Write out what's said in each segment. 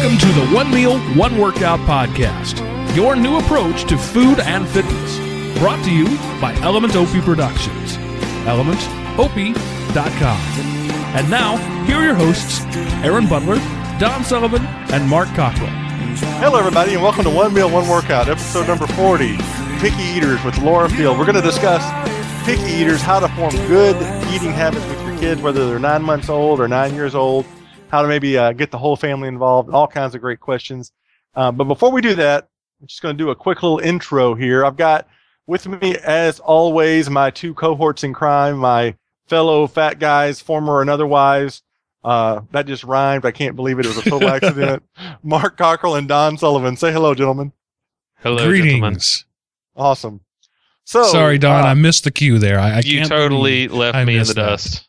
Welcome to the One Meal, One Workout podcast, your new approach to food and fitness. Brought to you by Element Opie Productions. ElementOpie.com. And now, here are your hosts, Aaron Butler, Don Sullivan, and Mark Cockrell. Hello, everybody, and welcome to One Meal, One Workout, episode number 40 Picky Eaters with Laura Field. We're going to discuss picky eaters, how to form good eating habits with your kids, whether they're nine months old or nine years old, how to maybe uh, get the whole family involved, all kinds of great questions. Uh, but before we do that, I'm just going to do a quick little intro here. I've got with me, as always, my two cohorts in crime, my fellow fat guys, former and otherwise. Uh, that just rhymed. I can't believe it. It was a total accident. Mark Cockrell and Don Sullivan. Say hello, gentlemen. Hello, Greetings. gentlemen. Awesome. So Sorry, Don, uh, I missed the cue there. I, I You can't totally left I me in the that. dust.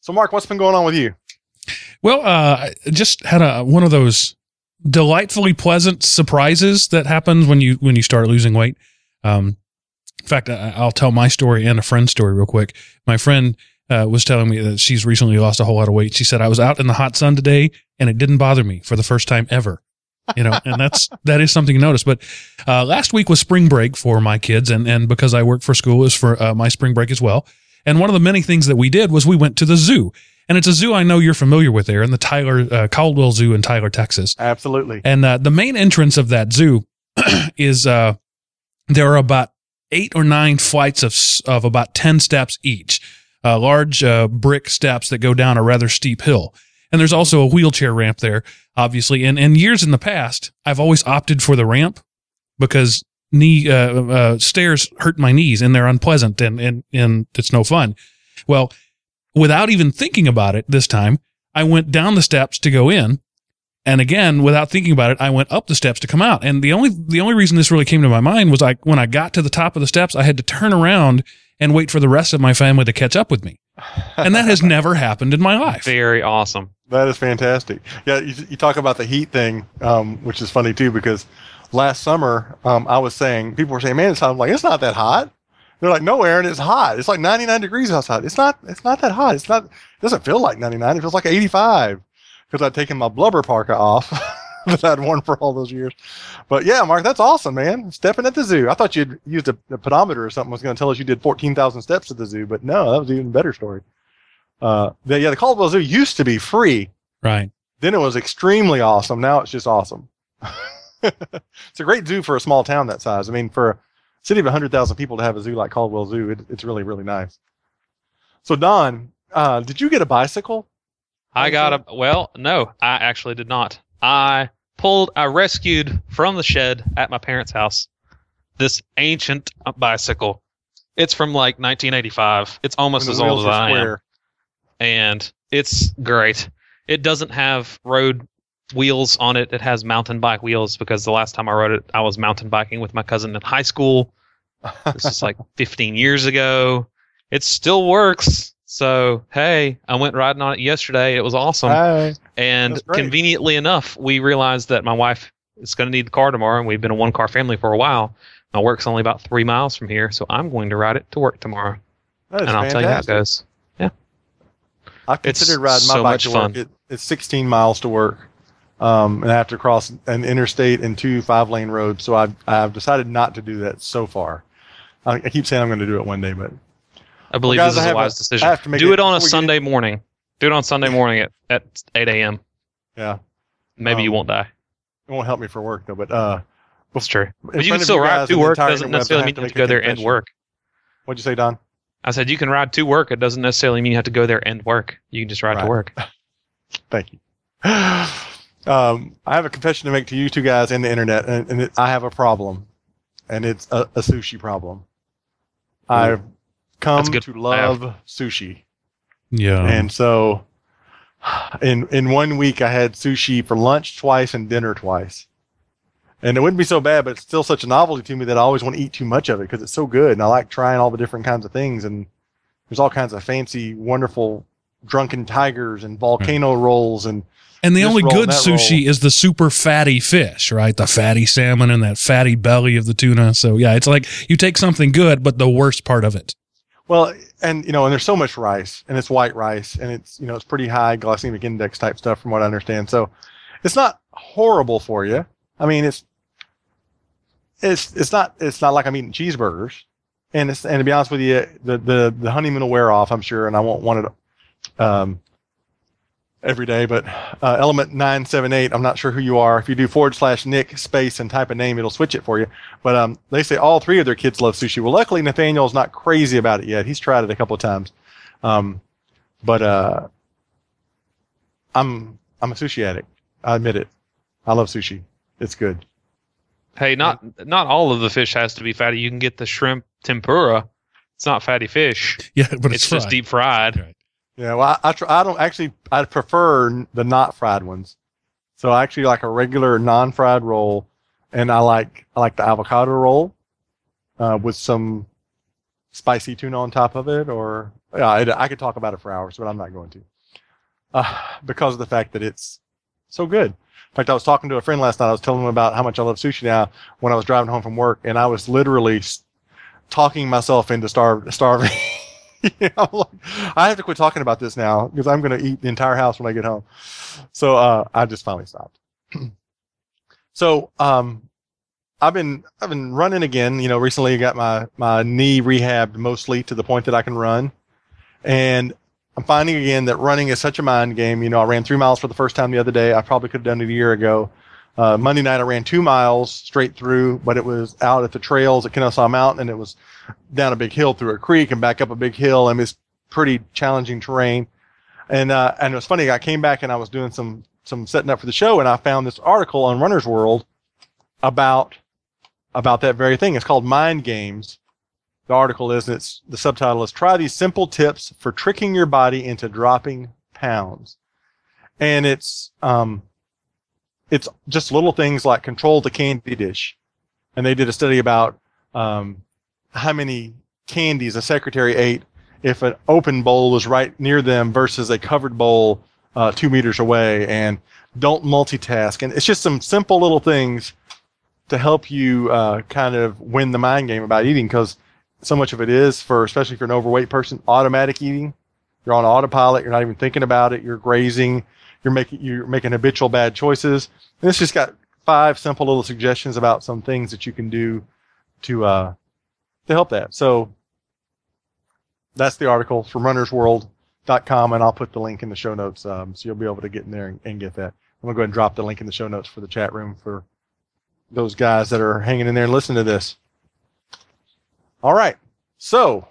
so Mark, what's been going on with you? Well, uh, I just had a one of those delightfully pleasant surprises that happens when you when you start losing weight. Um, in fact, I, I'll tell my story and a friend's story real quick. My friend uh, was telling me that she's recently lost a whole lot of weight. She said I was out in the hot sun today and it didn't bother me for the first time ever. You know, and that's that is something to notice. But uh, last week was spring break for my kids, and and because I work for school, is for uh, my spring break as well. And one of the many things that we did was we went to the zoo, and it's a zoo I know you're familiar with there in the Tyler uh, Caldwell Zoo in Tyler, Texas. Absolutely. And uh, the main entrance of that zoo is uh, there are about eight or nine flights of of about ten steps each, uh, large uh, brick steps that go down a rather steep hill. And there's also a wheelchair ramp there, obviously. And and years in the past, I've always opted for the ramp because knee uh, uh, stairs hurt my knees and they're unpleasant and and and it's no fun. Well, without even thinking about it this time, I went down the steps to go in. And again, without thinking about it, I went up the steps to come out. And the only the only reason this really came to my mind was like when I got to the top of the steps, I had to turn around and wait for the rest of my family to catch up with me. And that has never happened in my life. Very awesome. That is fantastic. Yeah, you, you talk about the heat thing, um, which is funny too, because last summer um, I was saying people were saying, "Man, it's hot." I'm like, "It's not that hot." They're like, "No, Aaron, it's hot. It's like 99 degrees outside. It's not. It's not that hot. It's not. It doesn't feel like 99. It feels like 85." Because I'd taken my blubber parka off that I'd worn for all those years. But yeah, Mark, that's awesome, man. Stepping at the zoo. I thought you'd used a, a pedometer or something was going to tell us you did 14,000 steps at the zoo, but no, that was an even better story. Uh, the, yeah, the Caldwell Zoo used to be free Right. then it was extremely awesome. Now it's just awesome. it's a great zoo for a small town that size. I mean, for city of 100,000 people to have a zoo like Caldwell Zoo, it, it's really, really nice. So, Don, uh, did you get a bicycle? I got a well, no, I actually did not. I pulled, I rescued from the shed at my parents' house this ancient bicycle. It's from like 1985. It's almost as old as I am, and it's great. It doesn't have road wheels on it. It has mountain bike wheels because the last time I rode it, I was mountain biking with my cousin in high school. This is like 15 years ago. It still works. So, hey, I went riding on it yesterday. It was awesome. Hi. and conveniently enough, we realized that my wife is going to need the car tomorrow, and we've been a one car family for a while. My work's only about three miles from here, so I'm going to ride it to work tomorrow. That is and I'll tell you how it fantastic. goes. I've It's considered riding my so bike to work. It, it's 16 miles to work. Um, and I have to cross an interstate and two five lane roads. So I've, I've decided not to do that so far. I, I keep saying I'm going to do it one day, but I believe guys, this is a a- wise I decision. have to make Do it- it on a Sunday morning. Do it on Sunday morning at, at 8 a.m. yeah, Maybe you Um, won't die. it won't help me for work though. But, uh, That's true. But you can still ride to work. Doesn't necessarily mean you have to go there and work. What'd you say, Don? I said you can ride to work. It doesn't necessarily mean you have to go there and work. You can just ride Right. to work. Thank you. um, I have a confession to make to you two guys and the internet, and, and it, I have a problem, and it's a, a sushi problem. I've come to to love sushi, Yeah. and so in in one week I had sushi for lunch twice and dinner twice. And it wouldn't be so bad, but it's still such a novelty to me that I always want to eat too much of it because it's so good, and I like trying all the different kinds of things. And there's all kinds of fancy, wonderful drunken tigers and volcano rolls and And the only good sushi roll. is the super fatty fish, right? The fatty salmon and that fatty belly of the tuna. So yeah, it's like you take something good, but the worst part of it. Well, and you know, and there's so much rice, and it's white rice, and it's you know, it's pretty high glycemic index type stuff, from what I understand. So, it's not horrible for you. I mean, it's it's it's not it's not like I'm eating cheeseburgers. And it's and to be honest with you, the the the honeymoon will wear off, I'm sure, and I won't want it um, every day. But uh, Element nine seven eight, I'm not sure who you are. If you do forward slash Nick space and type a name, it'll switch it for you. But um, they say all three of their kids love sushi. Well, luckily Nathaniel's not crazy about it yet. He's tried it a couple of times. Um, but uh, I'm I'm a sushi addict. I admit it. I love sushi. It's good. Hey, not not all of the fish has to be fatty. You can get the shrimp tempura. It's not fatty fish. Yeah, but It's, it's, just deep fried. Right. Yeah, well, I I, I don't actually. I prefer the not fried ones. So I actually like a regular non-fried roll, and I like I like the avocado roll uh, with some spicy tuna on top of it. Or yeah, I, I could talk about it for hours, but I'm not going to, uh, because of the fact that it's so good. In fact, I was talking to a friend last night. I was telling him about how much I love sushi now when I was driving home from work, and I was literally talking myself into starving. Like, I have to quit talking about this now because I'm going to eat the entire house when I get home. So uh, I just finally stopped. so um, I've been I've been running again. You know, recently I got my my knee rehabbed mostly to the point that I can run, and I'm finding again that running is such a mind game. You know, I ran three miles for the first time the other day. I probably could have done it a year ago. Uh, Monday night I ran two miles straight through, but it was out at the trails at Kennesaw Mountain, and it was down a big hill through a creek and back up a big hill. and it's pretty challenging terrain. And uh, and it was funny. I came back and I was doing some some setting up for the show, and I found this article on Runner's World about about that very thing. It's called Mind Games. The article is it's the subtitle is Try these simple tips for tricking your body into dropping pounds. And it's um it's just little things like control the candy dish. And they did a study about um how many candies a secretary ate if an open bowl was right near them versus a covered bowl uh, two meters away. And don't multitask. And it's just some simple little things to help you uh, kind of win the mind game about eating. Because so much of it is for especially for an overweight person automatic eating. You're on autopilot. You're not even thinking about it. You're grazing you're making you're making habitual bad choices and it's just got five simple little suggestions about some things that you can do to uh, to help that. So that's the article from runnersworld.com, and I'll put the link in the show notes um, so you'll be able to get in there and, and get that. I'm to go ahead and drop the link in the show notes for the chat room for those guys that are hanging in there and listening to this. All right. So,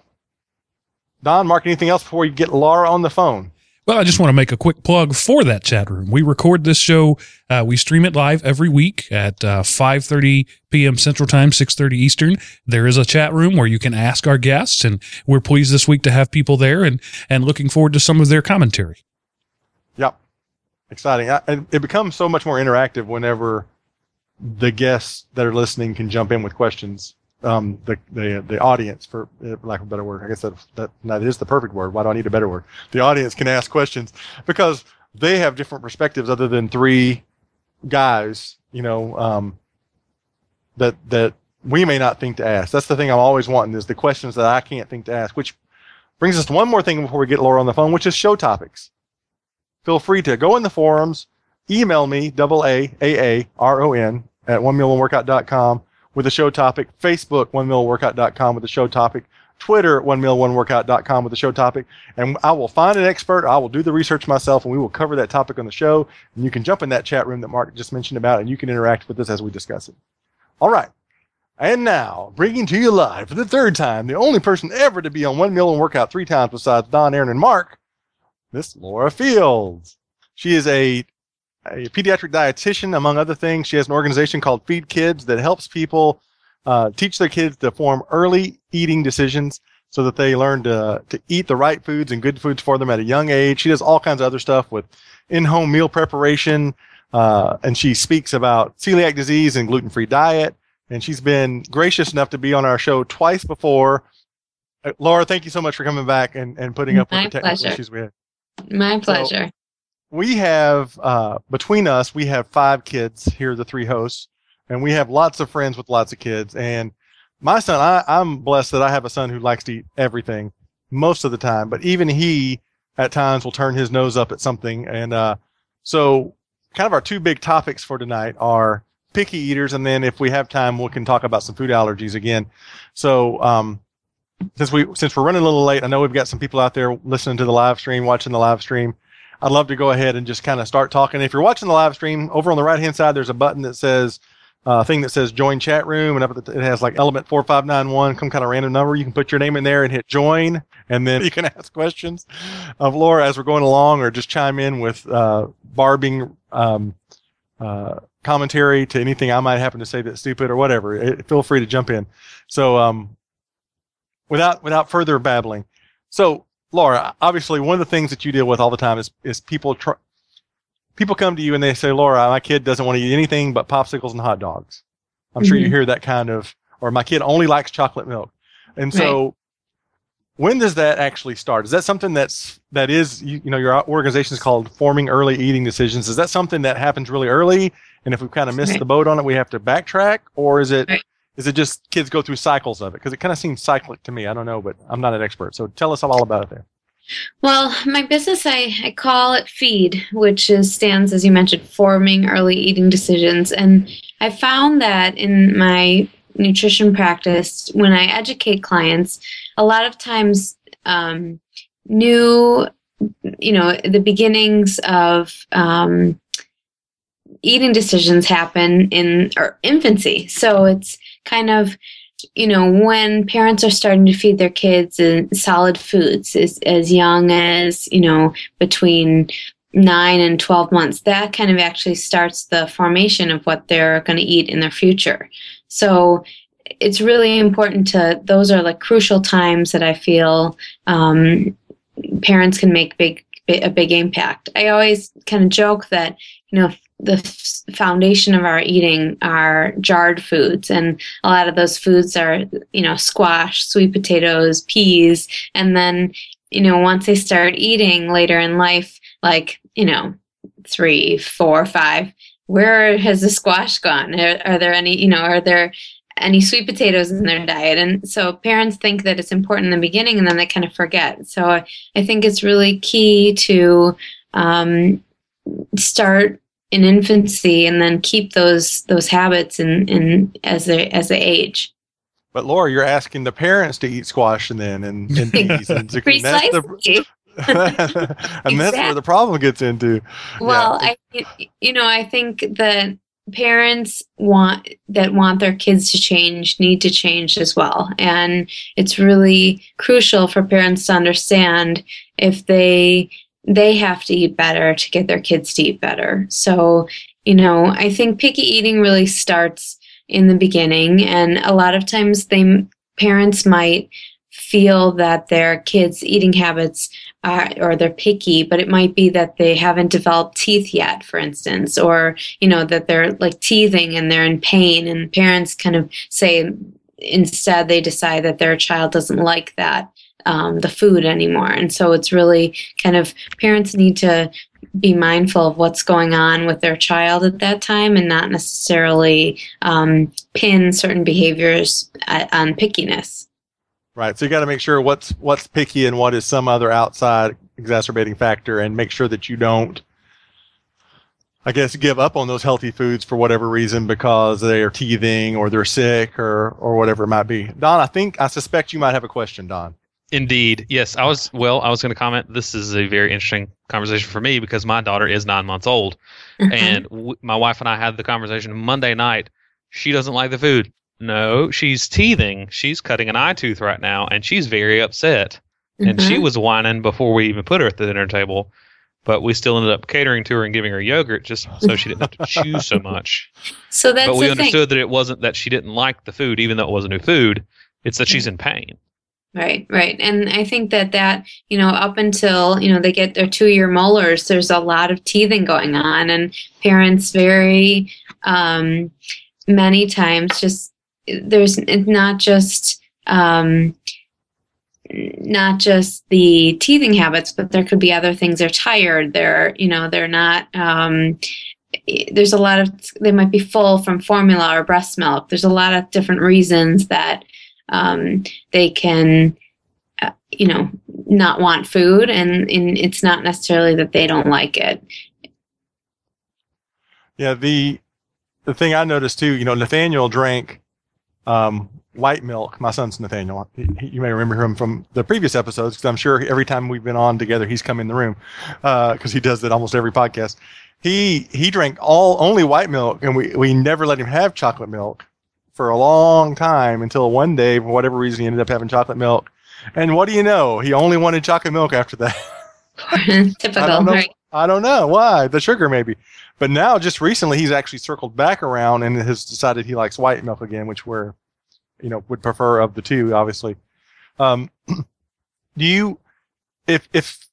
Don, Mark, anything else before you get Laura on the phone? Well, I just want to make a quick plug for that chat room. We record this show. Uh, we stream it live every week at uh, 5.30 p.m. Central Time, 6.30 Eastern. There is a chat room where you can ask our guests, and we're pleased this week to have people there and, and looking forward to some of their commentary. Yep. Exciting. I, it becomes so much more interactive whenever the guests that are listening can jump in with questions. Um, the, the, the audience, for uh, lack of a better word, I guess that, that, that is the perfect word. Why do I need a better word? The audience can ask questions because they have different perspectives other than three guys, you know, um, that, that we may not think to ask. That's the thing I'm always wanting is the questions that I can't think to ask, which brings us to one more thing before we get Laura on the phone, which is show topics feel free to go in the forums, email me, double A A A R O N at one meal one with a show topic, Facebook one meal workout.com with a show topic, Twitter one meal one workout.com with a show topic, and I will find an expert. I will do the research myself, and we will cover that topic on the show. And you can jump in that chat room that Mark just mentioned about, and you can interact with us as we discuss it. All right. And now, bringing to you live for the third time, the only person ever to be on one meal and workout three times besides Don, Aaron, and Mark, Miss Laura Fields. She is a, a pediatric dietitian, among other things. She has an organization called Feed Kids that helps people uh, teach their kids to form early eating decisions so that they learn to, to eat the right foods and good foods for them at a young age. She does all kinds of other stuff with in-home meal preparation, uh, and she speaks about celiac disease and gluten-free diet. And she's been gracious enough to be on our show twice before. Uh, Laura, thank you so much for coming back and, and putting up My with the technical pleasure. issues we had My pleasure. We have uh, between us we have five kids here the three hosts and we have lots of friends with lots of kids and my son I, i'm blessed that i have a son who likes to eat everything most of the time but even he at times will turn his nose up at something and uh, so kind of our two big topics for tonight are picky eaters, and then if we have time, we can talk about some food allergies again. So, um, since we since we're running a little late, I know we've got some people out there listening to the live stream, watching the live stream. I'd love to go ahead and just kind of start talking. If you're watching the live stream, over on the right hand side, there's a button that says uh, thing that says join chat room, and up at the, it has like element four five nine one, some kind of random number. You can put your name in there and hit join, and then you can ask questions of Laura as we're going along, or just chime in with uh, barbing um, uh, commentary to anything I might happen to say that's stupid or whatever. It, feel free to jump in. So, um, without without further babbling, so Laura, obviously one of the things that you deal with all the time is is people try, people come to you and they say, Laura, my kid doesn't want to eat anything but popsicles and hot dogs. I'm mm-hmm. sure you mm-hmm. hear that kind of, or my kid only likes chocolate milk. And so right. when does that actually start? Is that something that's, that is, you, you know, your organization is called forming early eating decisions. Is that something that happens really early? And if we've kind of missed right. the boat on it, we have to backtrack or is it, right. Is it just kids go through cycles of it? Cause it kind of seems cyclic to me. I don't know, but I'm not an expert. So tell us all about it there. Well, my business, I, I call it FEED, which is stands, as you mentioned, forming early eating decisions. And I found that in my nutrition practice, when I educate clients, a lot of times um, new, you know, the beginnings of um, eating decisions happen in infancy. So it's kind of you know, when parents are starting to feed their kids solid foods as, as young as, you know, between nine and 12 months, that kind of actually starts the formation of what they're going to eat in their future. So it's really important to, those are like crucial times that I feel um, parents can make big, a big impact. I always kind of joke that, you know, the foundation of our eating are jarred foods and a lot of those foods are you know squash sweet potatoes peas and then you know once they start eating later in life like you know three four five where has the squash gone? Are, are there any you know are there any sweet potatoes in their diet? And so parents think that it's important in the beginning and then they kind of forget. So i think it's really key to um, start in infancy and then keep those those habits in, in as they as they age. But Laura, you're asking the parents to eat squash and then and, and bees and zucchini. That's the, and exactly. that's where the problem gets into. Well, yeah. I you know I think that parents want that want their kids to change need to change as well and it's really crucial for parents to understand if they they have to eat better to get their kids to eat better. So, you know, I think picky eating really starts in the beginning and a lot of times they parents might feel that their kids eating habits are or they're picky but it might be that they haven't developed teeth yet for instance or you know that they're like teething and they're in pain and parents kind of say instead they decide that their child doesn't like that um, the food anymore. And so it's really kind of parents need to be mindful of what's going on with their child at that time and not necessarily um, pin certain behaviors uh, on pickiness. Right. So you got to make sure what's what's picky and what is some other outside exacerbating factor, and make sure that you don't, I guess, give up on those healthy foods for whatever reason because they are teething or they're sick or or whatever it might be. Don, I think I suspect you might have a question, Don. Indeed. Yes, I was well, I was going to comment this is a very interesting conversation for me because my daughter is 9 months old mm-hmm. and w- my wife and I had the conversation Monday night. She doesn't like the food. No, she's teething. She's cutting an eye tooth right now and she's very upset. Mm-hmm. And she mm-hmm. was whining before we even put her at the dinner table. But we still ended up catering to her and giving her yogurt just so she didn't have to chew so much. So that's But we understood thing. that it wasn't that she didn't like the food, even though it wasn't new food. It's that she's in pain. Right, right. And I think that that, you know, up until, you know, they get their two year molars, there's a lot of teething going on and parents very, um, many times just, there's not just, um, not just the teething habits, but there could be other things. They're tired. They're, you know, they're not, um, there's a lot of, they might be full from formula or breast milk. There's a lot of different reasons that um, they can uh, you know not want food and, and it's not necessarily that they don't like it Yeah, the the thing I noticed too, you know, Nathaniel drank um, white milk. My son's Nathaniel. He, he, you may remember him from the previous episodes because I'm sure every time we've been on together, he's come in the room because uh, he does that almost every podcast. He he drank all only white milk, and we we never let him have chocolate milk for a long time until one day, for whatever reason, he ended up having chocolate milk. And what do you know? He only wanted chocolate milk after that. Typical, I don't know, right? I don't know why. The sugar maybe. But now, just recently, he's actually circled back around and has decided he likes white milk again, which we're, you know, would prefer of the two, obviously. Um, do you, if if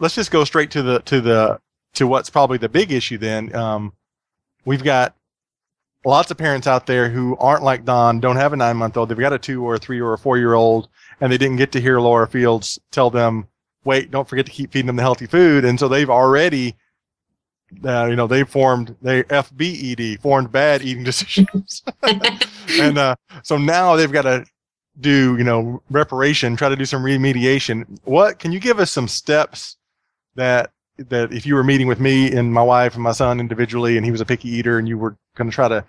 let's just go straight to the to the to what's probably the big issue then. Um, we've got lots of parents out there who aren't like Don, don't have a nine month old. They've got a two or a three or a four year old, and they didn't get to hear Laura Fields tell them, wait, don't forget to keep feeding them the healthy food. And so they've already, uh, you know, they formed, they FBED, formed bad eating decisions. and uh, so now they've got to do, you know, reparation, try to do some remediation. What can you give us some steps that that if you were meeting with me and my wife and my son individually, and he was a picky eater, and you were going to try to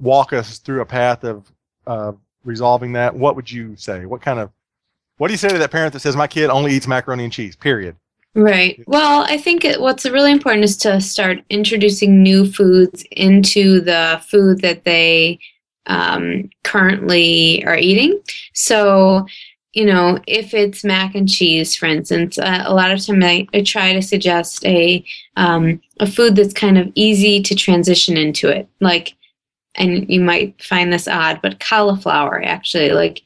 walk us through a path of uh, resolving that, what would you say? What kind of what do you say to that parent that says my kid only eats macaroni and cheese? Period. Right. Well, I think it, what's really important is to start introducing new foods into the food that they um, currently are eating. So, you know, if it's mac and cheese, for instance, uh, a lot of time I, I try to suggest a um, a food that's kind of easy to transition into it, like. And you might find this odd, but cauliflower actually, like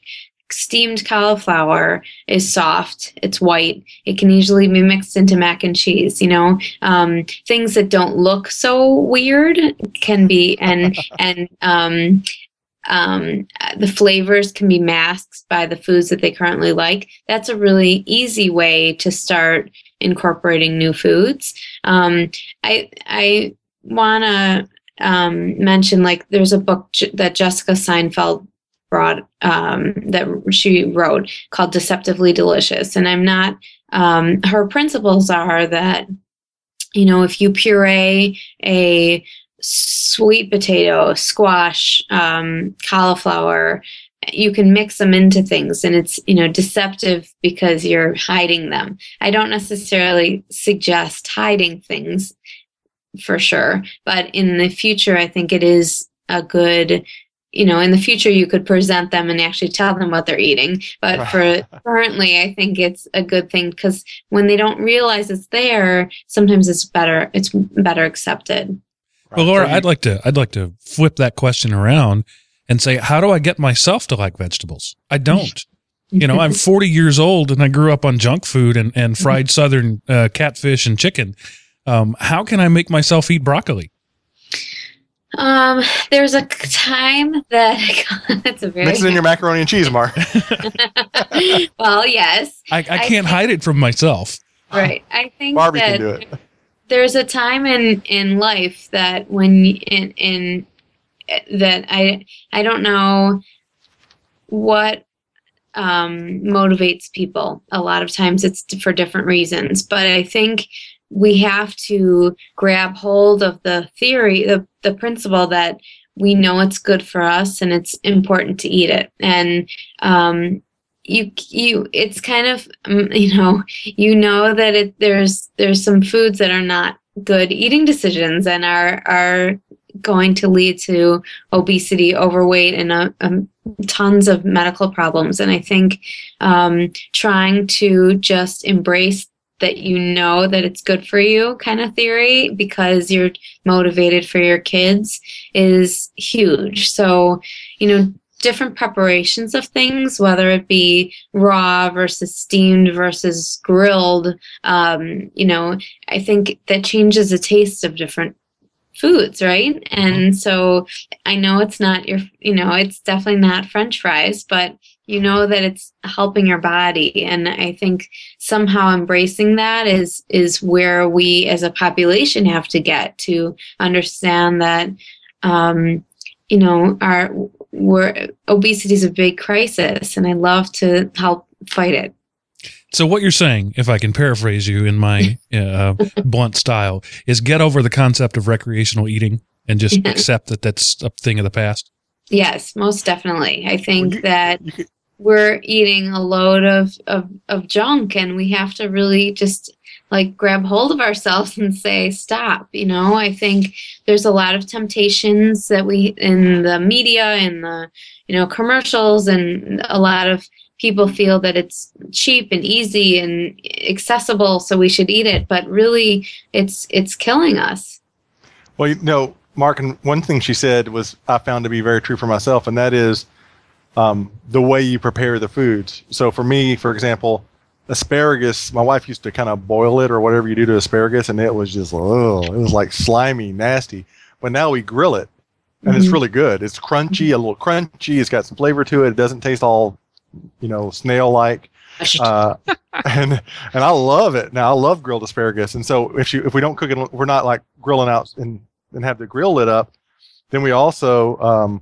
steamed cauliflower is soft it's white it can easily be mixed into mac and cheese you know um, things that don't look so weird can be and and um, um, the flavors can be masked by the foods that they currently like. That's a really easy way to start incorporating new foods. Um, i i want to um, mention like there's a book j- that jessica seinfeld brought um, that she wrote called Deceptively Delicious. And I'm not, um, her principles are that, you know, if you puree a sweet potato, squash, um, cauliflower, you can mix them into things and it's you know deceptive because you're hiding them i don't necessarily suggest hiding things for sure but in the future i think it is a good you know, in the future you could present them and actually tell them what they're eating. But for currently, I think it's a good thing because when they don't realize it's there, sometimes it's better. It's better accepted. Well, Laura, I'd like to I'd like to flip that question around and say, how do I get myself to like vegetables? I don't. you know, I'm 40 years old and I grew up on junk food and, and fried southern uh, catfish and chicken. Um, how can I make myself eat broccoli? Um, there's a time that it's a very Mix it in your macaroni and cheese, Mark. well, yes. I, I can't hide it from myself. Right. I think Barbie that can do it. There's a time in in life that when in in that I I don't know what um, motivates people. A lot of times it's for different reasons, but I think we have to grab hold of the theory, the, the principle that we know it's good for us and it's important to eat it. And, um, you, you, it's kind of, um, you know, you know that it, there's, there's some foods that are not good eating decisions and are, are going to lead to obesity, overweight, and uh, um, tons of medical problems. And I think um, trying to just embrace that you know that it's good for you kind of theory because you're motivated for your kids is huge. So, you know, different preparations of things, whether it be raw versus steamed versus grilled, um, you know, I think that changes the taste of different foods, right? And so I know it's not your, you know, it's definitely not French fries, but you know that it's helping your body. And i think somehow embracing that is is where we as a population have to get to understand that um you know our we're obesity is a big crisis and i love to help fight it so what you're saying, if I can paraphrase you in my uh, blunt style, is get over the concept of recreational eating and just accept that that's a thing of the past. Yes, most definitely. I think you- that we're eating a load of, of, of junk and we have to really just like grab hold of ourselves and say stop you know? I think there's a lot of temptations that we in the media and the you know commercials and a lot of people feel that it's cheap and easy and accessible so we should eat it. But really it's it's killing us. Well, you know, Mark, and one thing she said was I found to be very true for myself, and that is um, the way you prepare the foods. So for me, for example, asparagus, my wife used to kind of boil it or whatever you do to asparagus, and it was just, oh, it was like slimy, nasty. But now we grill it, and it's Mhm. really good. It's crunchy, a little crunchy. It's got some flavor to it. It doesn't taste all, you know, snail-like. Uh, and and I love it. Now I love grilled asparagus. And so if you if we don't cook it, we're not like grilling out and and have the grill lit up. Then we also um,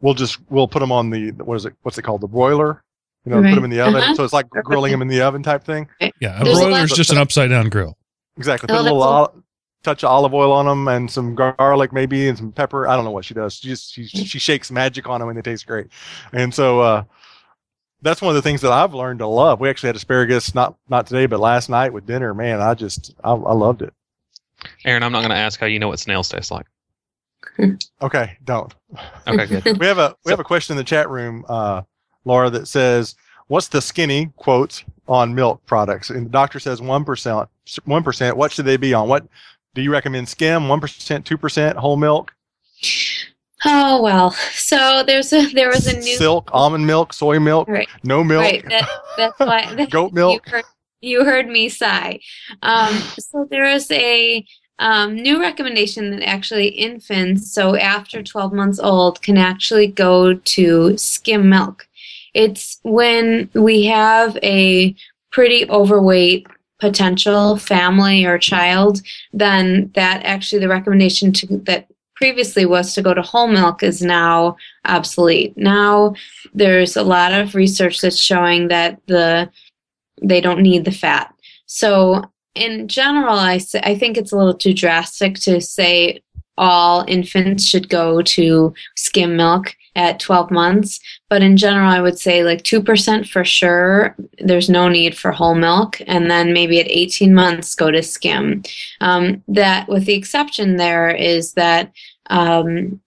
we'll just we'll put them on the what is it? What's it called? The broiler. You know, put them in the oven. Uh-huh. So it's like grilling them in the oven type thing. Yeah, a There's a broiler lot- is just an upside down grill. Exactly. Oh, Put a little that's ol- touch of olive oil on them and some garlic maybe and some pepper. I don't know what she does. She just she, she shakes magic on them and they taste great. And so uh, that's one of the things that I've learned to love. We actually had asparagus not not today but last night with dinner. Man, I just I, I loved it. Aaron, I'm not going to ask how you know what snails taste like. Okay, don't. Okay, good. We have a we So- have a question in the chat room, uh, Laura, that says, "What's the skinny quotes on milk products?" And the doctor says one percent. One percent. What should they be on? What do you recommend? Skim, one percent, two percent, whole milk, oh well so there's a there was a new silk, almond milk, soy milk, Right. no milk, Right. That, that's why. that- goat milk. You heard, you heard me sigh. Um, so there is a um, new recommendation that actually infants, so after 12 months old, can actually go to skim milk. It's when we have a pretty overweight potential family or child, then that actually the recommendation to that previously was to go to whole milk is now obsolete. Now there's a lot of research that's showing that the they don't need the fat. So in general, I I think it's a little too drastic to say all infants should go to skim milk at 12 months. But in general, I would say like 2% for sure. There's no need for whole milk. And then maybe at 18 months, go to skim. Um, that, with the exception there, is that um,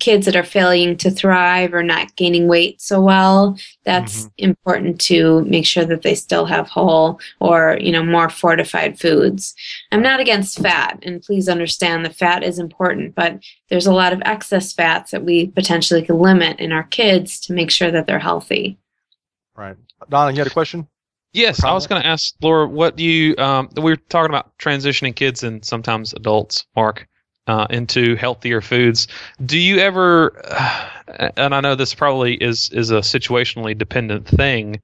kids that are failing to thrive or not gaining weight so well, that's important to make sure that they still have whole or you know more fortified foods. I'm not against fat, and please understand the fat is important, but there's a lot of excess fats that we potentially can limit in our kids to make sure that they're healthy. Right. Donna, you had a question? Yes, I was going to ask Laura, what do you? Um, we were talking about transitioning kids and sometimes adults, Mark, uh, into healthier foods. Do you ever? and I know this probably is is a situationally dependent thing,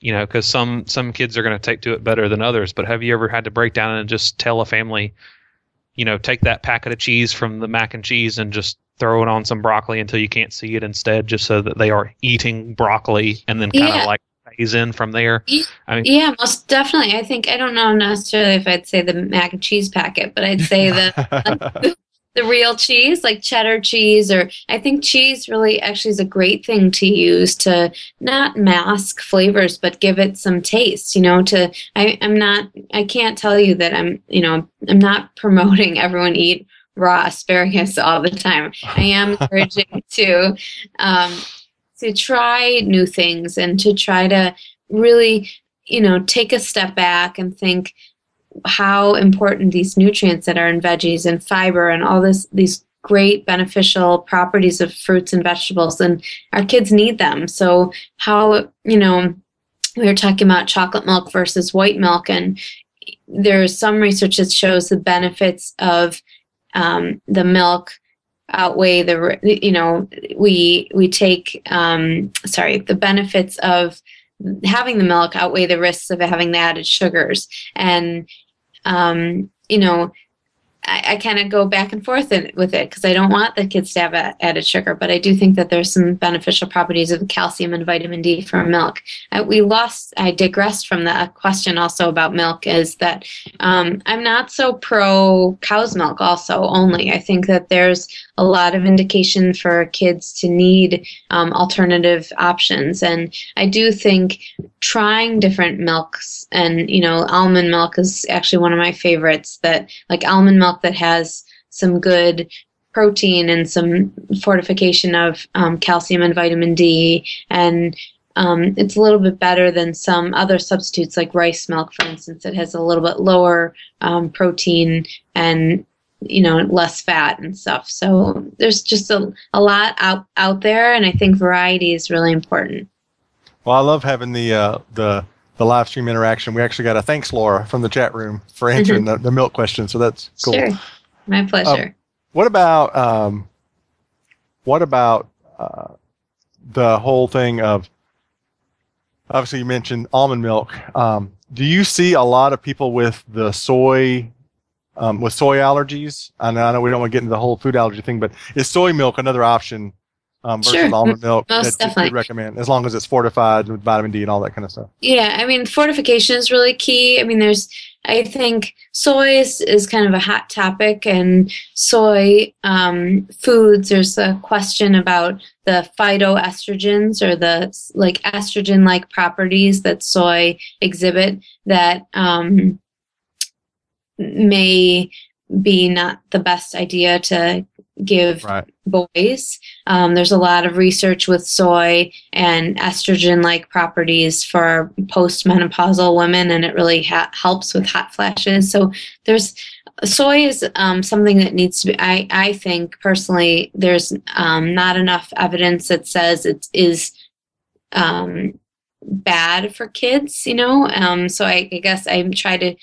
you know, because some some kids are going to take to it better than others. But have you ever had to break down and just tell a family, you know, take that packet of cheese from the mac and cheese and just throw it on some broccoli until you can't see it instead, just so that they are eating broccoli and then kind of Yeah. like phase in from there. I mean, Yeah, most definitely. I think I don't know necessarily if I'd say the mac and cheese packet, but I'd say the the real cheese, like cheddar cheese, or I think cheese really actually is a great thing to use to not mask flavors, but give it some taste. You know, to I, I'm not, I can't tell you that I'm, you know, I'm not promoting everyone eat raw asparagus all the time. I am encouraging to, um, to try new things and to try to really, you know, take a step back and think how important these nutrients that are in veggies and fiber and all this these great beneficial properties of fruits and vegetables and our kids need them. So how you know we were talking about chocolate milk versus white milk and there's some research that shows the benefits of um, the milk outweigh the you know we we take um, sorry the benefits of having the milk outweigh the risks of having the added sugars. And um, you know I, I kind of go back and forth in, with it because I don't want the kids to have a, added sugar, but I do think that there's some beneficial properties of calcium and vitamin D from milk. Uh, we lost, I digressed from the question also about milk is that um, I'm not so pro cow's milk also only. I think that there's a lot of indication for kids to need um, alternative options. And I do think trying different milks and, you know, almond milk is actually one of my favorites that like almond milk that has some good protein and some fortification of um, calcium and vitamin D. And um, it's a little bit better than some other substitutes like rice milk, for instance. It has a little bit lower um, protein and you know less fat and stuff so there's just a, a lot out out there and i think variety is really important well i love having the uh, the the live stream interaction. We actually got a thanks laura from the chat room for answering the, the milk question so that's cool. Sure. My pleasure. um, what about um, what about uh, the whole thing of obviously you mentioned almond milk. Um, do you see a lot of people with the soy um, with soy allergies. And I know we don't want to get into the whole food allergy thing, but is soy milk another option um, versus Sure. almond milk Most that definitely. you recommend, as long as it's fortified with vitamin D and all that kind of stuff? Yeah, I mean, fortification is really key. I mean, there's, I think soy is, is kind of a hot topic, and soy um, foods, there's a question about the phytoestrogens or the like estrogen like properties that soy exhibit that um, may be not the best idea to give Right. boys. Um, there's a lot of research with soy and estrogen like properties for postmenopausal women, and it really ha- helps with hot flashes. So there's soy is um, something that needs to be. I, I think personally, there's um, not enough evidence that says it is um, bad for kids, you know? Um, so I, I guess I try to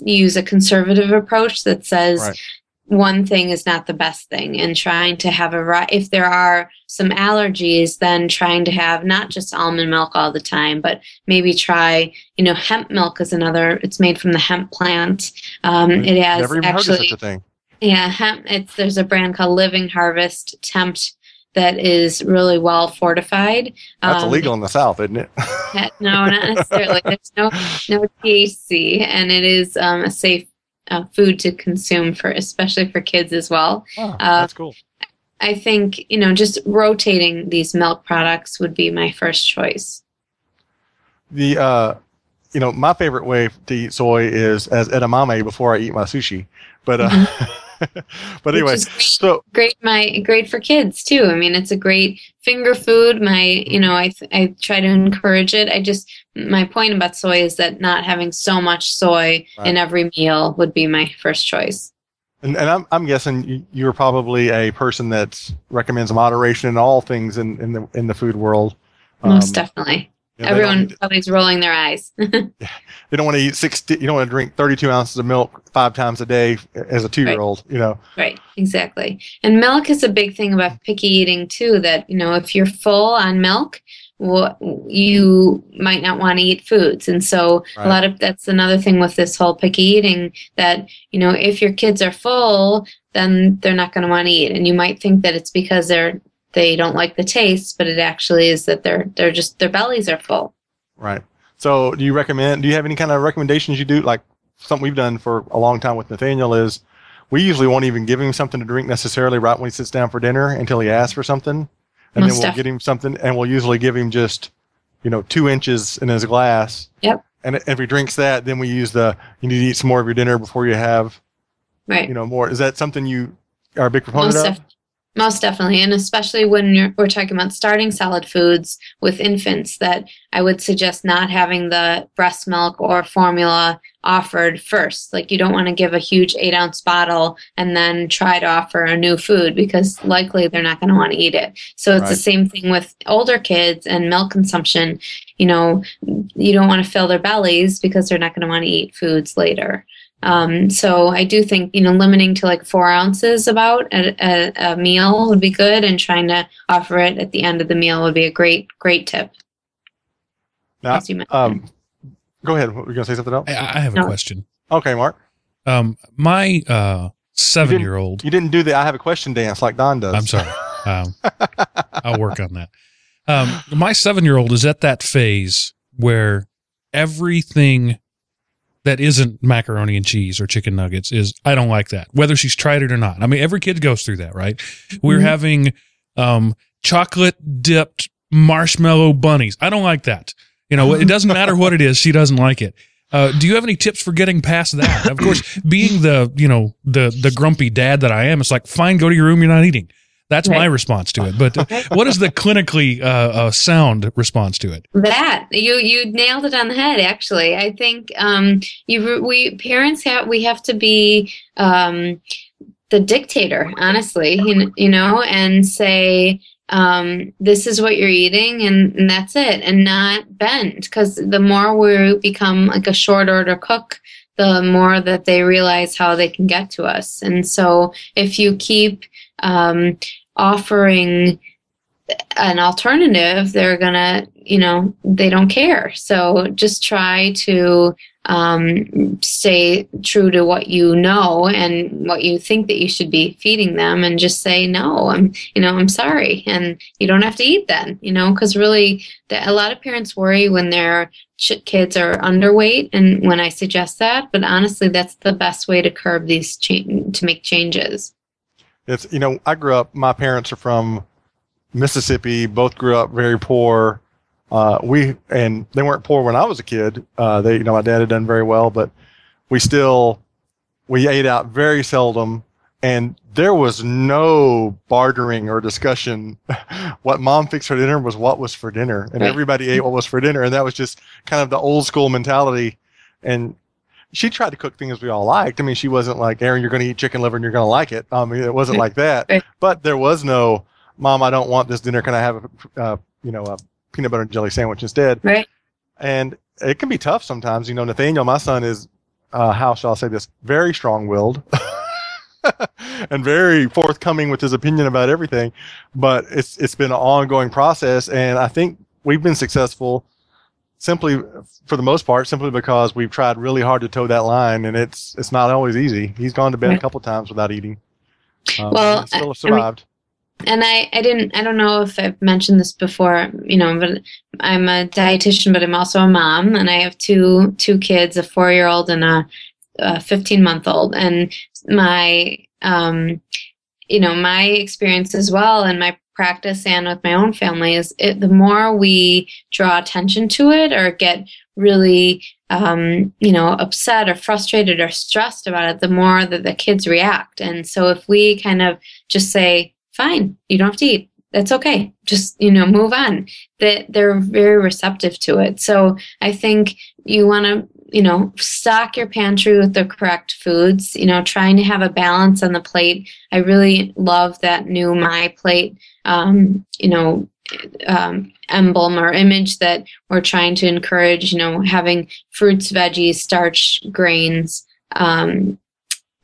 use a conservative approach that says Right. One thing is not the best thing and trying to have a if there are some allergies then trying to have not just almond milk all the time but maybe try you know hemp milk is another it's made from the hemp plant um, it has Never even heard of actually such a thing. yeah, hemp. It's there's a brand called Living Harvest Tempt that is really well fortified. That's Um, illegal in the South, isn't it? No, not necessarily. There's no no THC, and it is um, a safe uh, food to consume for, especially for kids as well. Oh, Uh, that's cool. I think you know just rotating these milk products would be my first choice. The uh, you know, my favorite way to eat soy is as edamame before I eat my sushi. But uh, but anyway, great. so great my great for kids too i mean it's a great finger food my you know i i try to encourage it i just my point about soy is that not having so much soy Right. in every meal would be my first choice And, and I'm, I'm guessing you- you're probably a person that recommends moderation in all things in, in the in the food world. most Um, definitely you know, they don't- everyone probably is rolling their eyes They don't want to eat six. You don't want to drink 32 ounces of milk five times a day as a two year old. You know, right exactly and milk is a big thing about picky eating too that you know if you're full on milk what you might not want to eat foods and so Right. a lot of that's another thing with this whole picky eating that you know if your kids are full then they're not going to want to eat and you might think that it's because they're they don't like the taste but it actually is that they're they're just their bellies are full right? So, do you recommend? Do you have any kind of recommendations you do? Like something we've done for a long time with Nathaniel is we usually won't even give him something to drink necessarily right when he sits down for dinner until he asks for something, and Most then we'll get him something, and we'll usually give him just you know two inches in his glass. Yep. And if he drinks that, then we use the you need to eat some more of your dinner before you have right you know more. Is that something you are a big proponent most, of? Most definitely. And especially when you're, we're talking about starting solid foods with infants that i would suggest not having the breast milk or formula offered first. Like you don't want to give a huge eight ounce bottle and then try to offer a new food because likely they're not going to want to eat it. So it's the same thing with older kids and milk consumption. You know you don't want to fill their bellies because they're not going to want to eat foods later um, so I do think you know limiting to like four ounces about a, a, a meal would be good, and trying to offer it at the end of the meal would be a great great tip. Now, as you um, go ahead. Were you gonna say something else? I, I have a No. question. Okay, Mark. Um, my uh, seven year old. You didn't do the I have a question dance like Don does. I'm sorry. Um, I'll work on that. Um, my seven year old is at that phase where everything that isn't macaroni and cheese or chicken nuggets is I don't like that, whether she's tried it or not. I mean, every kid goes through that, right? We're Mhm. having um, chocolate dipped marshmallow bunnies. I don't like that. You know, it doesn't matter what it is. She doesn't like it. Uh, do you have any tips for getting past that? Of course, being the you know the the grumpy dad that I am, it's like fine, go to your room. You're not eating. That's my response to it. But what is the clinically uh, uh, sound response to it? That you you nailed it on the head. Actually, I think um, you we parents have we have to be um, the dictator, honestly, you, you know, and say um, this is what you're eating, and, and that's it, and not bend. Because the more we become like a short order cook, the more that they realize how they can get to us. And so, if you keep um, offering an alternative, they're gonna, you know, they don't care. So just try to um, stay true to what you know and what you think that you should be feeding them, and just say no. I'm, you know, I'm sorry, and you don't have to eat then. You know, because really, the, a lot of parents worry when their kids are underweight, and when I suggest that. But honestly, that's the best way to curb these cha- to make changes. It's you know, I grew up. My parents are from Mississippi. Both grew up very poor. Uh, we and they weren't poor when I was a kid. Uh, they, you know, my dad had done very well, but we still we ate out very seldom, and there was no bartering or discussion. what mom fixed for dinner was what was for dinner, and everybody ate what was for dinner, and that was just kind of the old school mentality. And she tried to cook things we all liked. I mean, she wasn't like, Aaron, you're going to eat chicken liver and you're going to like it. I mean, it wasn't like that. But there was no, Mom, I don't want this dinner. Can I have a, uh, you know, a peanut butter and jelly sandwich instead? Right. And it can be tough sometimes. You know, Nathaniel, my son, is, uh, how shall I say this? Very strong willed. and very forthcoming with his opinion about everything, but it's it's been an ongoing process, and I think we've been successful simply for the most part simply because we've tried really hard to toe that line and it's it's not always easy. He's gone to bed a couple times without eating. Um, Well, and still I- I mean- survived. and I, I didn't I don't know if I've mentioned this before, you know, but I'm a dietitian, but I'm also a mom, and I have two two kids, a four year old and a, a 15 month old, and my um, you know, my experience as well, and my practice and with my own family is it, the more we draw attention to it or get really um, you know upset or frustrated or stressed about it, the more that the kids react, and so if we kind of just say fine you don't have to eat. That's okay. Just you know move on. That they're very receptive to it. So i think you want to you know stock your pantry with the correct foods you know trying to have a balance on the plate i really love that new my plate um, you know um, emblem or image that we're trying to encourage you know having fruits veggies starch grains um,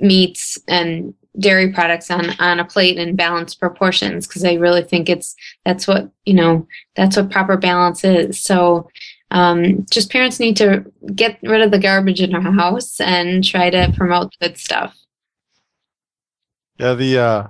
meats and dairy products on on a plate in balanced proportions because I really think it's that's what you know that's what proper balance is. So um, just parents need to get rid of the garbage in our house and try to promote good stuff. yeah the uh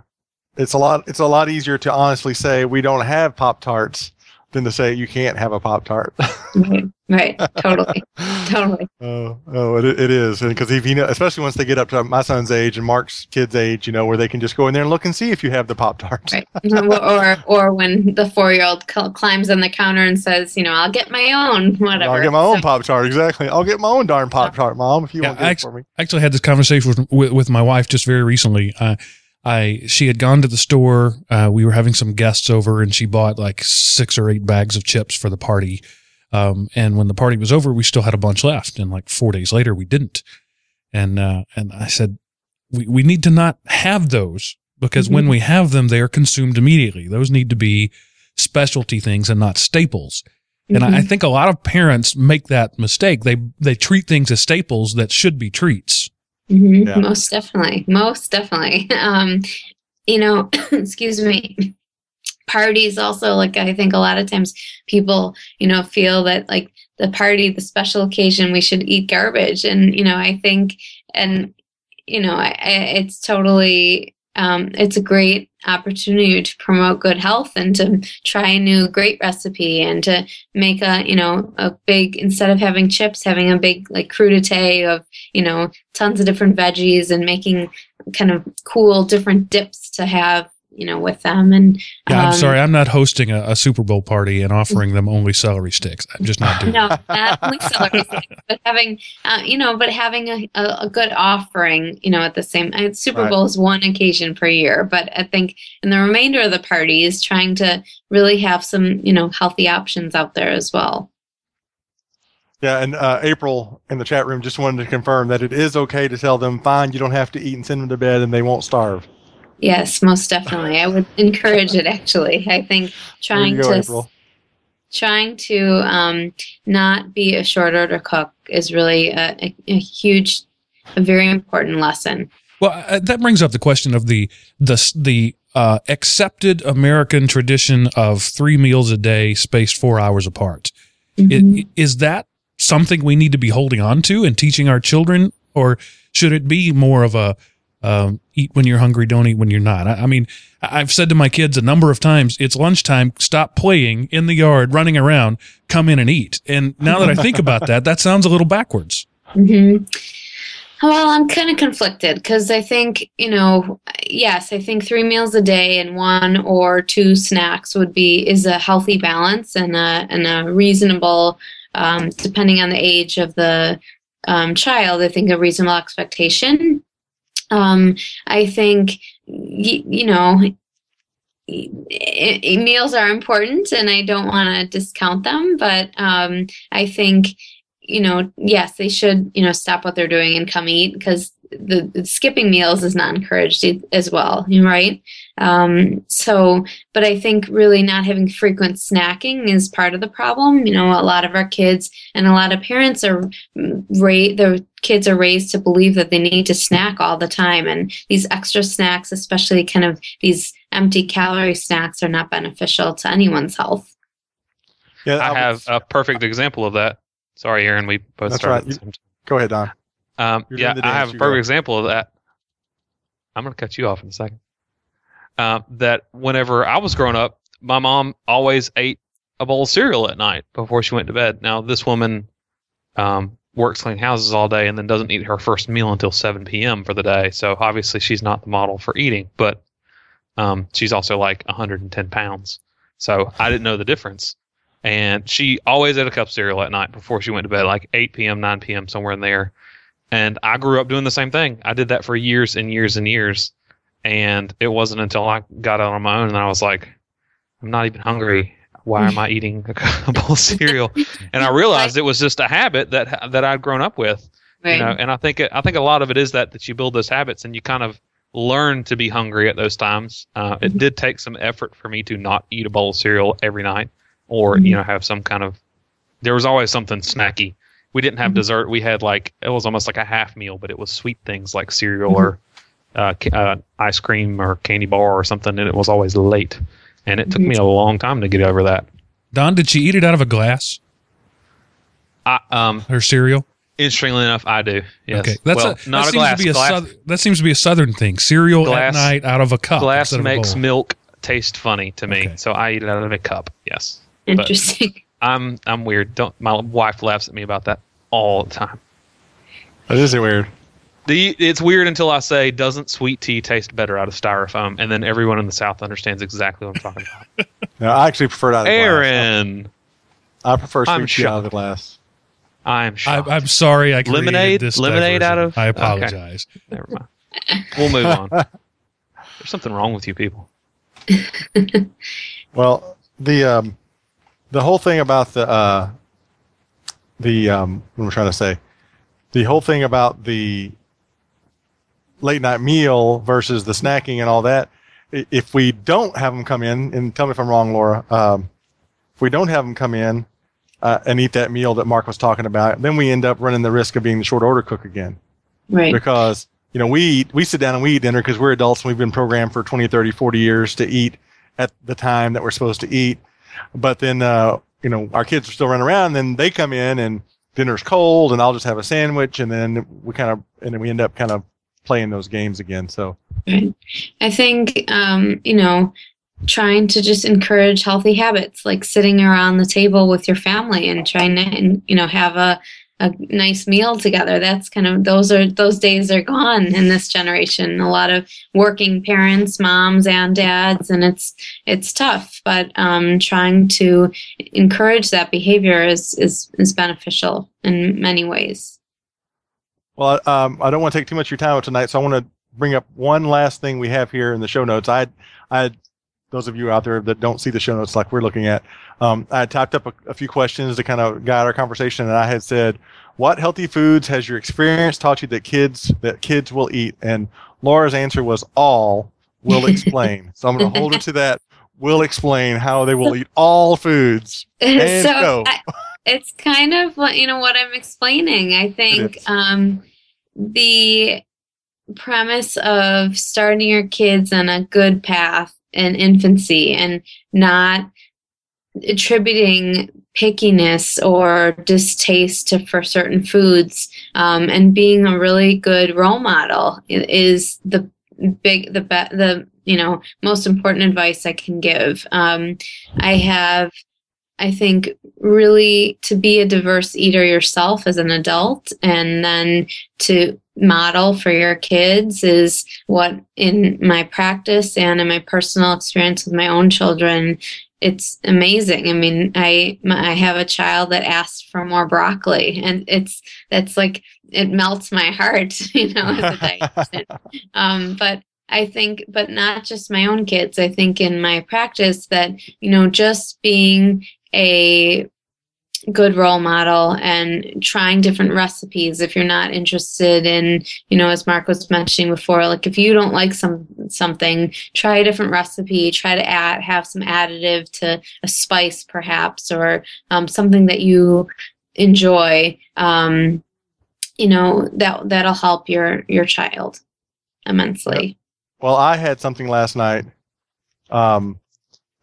it's a lot it's a lot easier to honestly say we don't have pop tarts than to say you can't have a pop tart Right, right, totally, totally. Oh, oh, it, it is, because if you know, especially once they get up to my son's age and Mark's kid's age, you know, where they can just go in there and look and see if you have the pop tarts. Right. or or when the four year old climbs on the counter and says, you know, I'll get my own, whatever. I'll get my own So- pop tart. Exactly. I'll get my own darn pop tart, mom, if you Yeah, want to get it act- for me. I actually had this conversation with, with, with my wife just very recently. Uh, I she had gone to the store. Uh, we were having some guests over, and she bought like six or eight bags of chips for the party. Um, and when the party was over, we still had a bunch left. And like four days later, we didn't. And uh, and I said, we we need to not have those because when Mhm. we have them, they are consumed immediately. Those need to be specialty things and not staples. And I, I Mhm. think a lot of parents make that mistake. They they treat things as staples that should be treats. Mhm, Yeah. Most definitely. Most definitely. Um, you know, excuse me. Parties also, like, I think a lot of times people, you know, feel that, like, the party, the special occasion, we should eat garbage. And, you know, I think, and, you know, I, I, it's totally, um, it's a great opportunity to promote good health and to try a new great recipe and to make a, you know, a big, instead of having chips, having a big like crudité of, you know, tons of different veggies and making kind of cool different dips to have you know, with them. And yeah, I'm um, sorry, I'm not hosting a, a, Super Bowl party and offering them only celery sticks. I'm just not doing. no, not only celery sticks, but having, uh, you know, but having a, a, a, good offering, you know, at the same. Uh, Super right. Bowl is one occasion per year, but I think in the remainder of the parties, trying to really have some, you know, healthy options out there as well. Yeah, and uh, April in the chat room just wanted to confirm that it is okay to tell them, fine, you don't have to eat and send them to bed and they won't starve. Yes, most definitely. I would encourage it actually. I think trying go, to April. trying to um, not be a short order cook is really a, a, a huge, a very important lesson. Well, uh, that brings up the question of the the the uh, accepted American tradition of three meals a day spaced four hours apart. Mm-hmm. It, is that something we need to be holding on to and teaching our children, or should it be more of a um, eat when you're hungry, don't eat when you're not. I, I, mean, I've said to my kids a number of times, it's lunchtime, stop playing in the yard, running around, come in and eat. And now that I think about that, that sounds a little backwards. Mm-hmm. Well, I'm kind of conflicted because I think, you know, yes, I think three meals a day and one or two snacks would be is a healthy balance and a and a reasonable, um, depending on the age of the um, child. I think a reasonable expectation. Um, I think, y- you know, meals are important and I don't want to discount them, but um, I think, you know, yes, they should, you know, stop what they're doing and come eat because the, the, skipping meals is not encouraged as well, right? Um, so, but I think really not having frequent snacking is part of the problem. You know, a lot of our kids and a lot of parents are raised, their kids are raised to believe that they need to snack all the time. And these extra snacks, especially kind of these empty calorie snacks, are not beneficial to anyone's health. Yeah, I, I have a perfect example of that. Sorry, Aaron, we both That's started. Right. Go ahead, Don. Um, yeah, I have a perfect example of that. I'm going to cut you off in a second. Uh, that whenever I was growing up, my mom always ate a bowl of cereal at night before she went to bed. Now, this woman um, works clean houses all day and then doesn't eat her first meal until 7 p.m. for the day. So obviously, she's not the model for eating, but um, she's also like 110 pounds. So I didn't know the difference. And she always ate a cup of cereal at night before she went to bed, like 8 p.m., 9 p.m., somewhere in there. And I grew up doing the same thing. I did that for years and years and years. And it wasn't until I got out on my own and I was like, I'm not even hungry. Why am I eating a bowl of cereal? And I realized it was just a habit that that I'd grown up with. Right. You know, and I think I think a lot of it is that that you build those habits and you kind of learn to be hungry at those times. Uh, it mm-hmm. did take some effort for me to not eat a bowl of cereal every night, or mm-hmm. you know have some kind of. There was always something snacky we didn't have mm-hmm. dessert. We had like it was almost like a half meal, but it was sweet things like cereal mm-hmm. or uh, uh, ice cream or candy bar or something, and it was always late. And it took me a long time to get over that. Don, did she eat it out of a glass? I, um, her cereal. Interestingly enough, I do. Yes. Okay, that's well, a, not a glass. Be A glass. South, that seems to be a southern thing. Cereal glass, at night out of a cup. Glass makes milk taste funny to me, okay. so I eat it out of a cup. Yes. Interesting. But, I'm I'm weird. Don't my wife laughs at me about that all the time. That is weird. The it's weird until I say, "Doesn't sweet tea taste better out of styrofoam?" And then everyone in the South understands exactly what I'm talking about. no, I actually prefer it out of Aaron. glass. I prefer sweet I'm tea out of the glass. I'm shocked. I, am sorry. I lemonade. This lemonade diversion. out of. I apologize. Okay. Never mind. We'll move on. There's something wrong with you people. well, the um, the whole thing about the uh, the um, what am I trying to say? The whole thing about the late night meal versus the snacking and all that. If we don't have them come in, and tell me if I'm wrong, Lara. Um, if we don't have them come in uh, and eat that meal that Mark was talking about, then we end up running the risk of being the short order cook again. Right. Because you know we eat, we sit down and we eat dinner because we're adults and we've been programmed for 20, 30, 40 years to eat at the time that we're supposed to eat but then, uh, you know, our kids are still running around. And then they come in and dinner's cold, and I'll just have a sandwich, and then we kind of, and then we end up kind of playing those games again. So Right. I think, um, you know, trying to just encourage healthy habits, like sitting around the table with your family and trying to, and, you know, have a, a nice meal together. That's kind of those are those days are gone in this generation. A lot of working parents, moms and dads, and it's it's tough. But um, trying to encourage that behavior is is is beneficial in many ways. Well, um, I don't want to take too much of your time tonight, so I want to bring up one last thing we have here in the show notes. I, I, those of you out there that don't see the show notes like we're looking at, um, I typed up a, a few questions to kind of guide our conversation, and I had said, "What healthy foods has your experience taught you that kids that kids will eat?" And Lara's answer was all. Will explain. so I'm going to hold her to that. Will explain how they will eat all foods. And so go. I, it's kind of what you know what I'm explaining. I think um, the premise of starting your kids on a good path in infancy and not attributing pickiness or distaste to, for certain foods um, and being a really good role model is the big the be- the you know most important advice I can give. Um, I have I think really to be a diverse eater yourself as an adult and then to model for your kids is what in my practice and in my personal experience with my own children it's amazing. I mean, I my, I have a child that asked for more broccoli, and it's that's like it melts my heart, you know, as a dietitian. um, but I think, but not just my own kids. I think in my practice that you know, just being a good role model and trying different recipes if you're not interested in you know as mark was mentioning before like if you don't like some something try a different recipe try to add have some additive to a spice perhaps or um, something that you enjoy um, you know that that'll help your your child immensely Well, I had something last night um,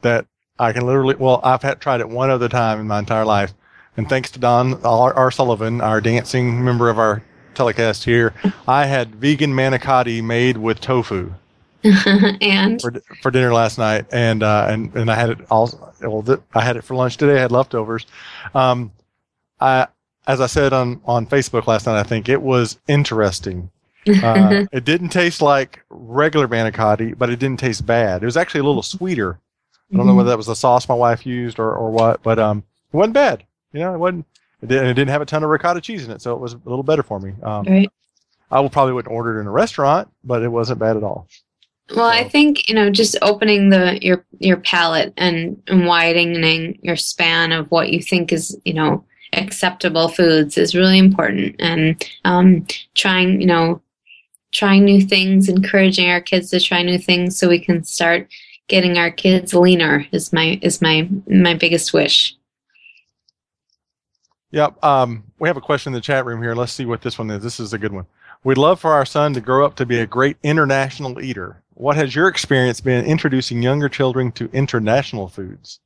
that I can literally. Well, I've had tried it one other time in my entire life, and thanks to Don R. R. Sullivan, our dancing member of our telecast here, I had vegan manicotti made with tofu and for for dinner last night, and uh, and and I had it all. Well, th- I had it for lunch today. I had leftovers. Um, I, as I said on on Facebook last night, I think it was interesting. Uh, it didn't taste like regular manicotti, but it didn't taste bad. It was actually a little sweeter. I don't know whether that was the sauce my wife used or, or what, but um, it wasn't bad. You know, it wasn't. It didn't, it didn't have a ton of ricotta cheese in it, so it was a little better for me. Um, right I will probably wouldn't order it in a restaurant, but it wasn't bad at all. Well, I think you know, just opening the your your palate and, and widening your span of what you think is you know acceptable foods is really important, and um, trying you know trying new things, encouraging our kids to try new things, so we can start getting our kids leaner is my is my my biggest wish. Yep. Um, we have a question in the chat room here. Let's see what this one is. This is a good one. We'd love for our son to grow up to be a great international eater. What has your experience been introducing younger children to international foods?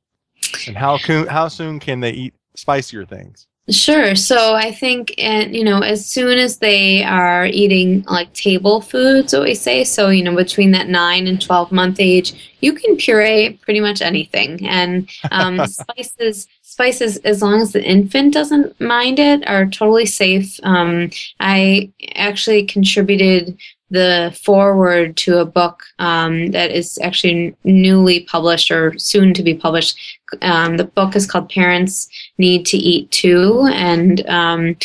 And how can, how soon can they eat spicier things? Sure. So I think, and you know, as soon as they are eating like table foods, what we say, so you know, between that nine and twelve month age, you can puree pretty much anything, and um, spices, spices, as long as the infant doesn't mind it, are totally safe. Um, I actually contributed the foreword to a book um, that is actually newly published or soon to be published. Um, the book is called Parents Need to Eat Too, and um,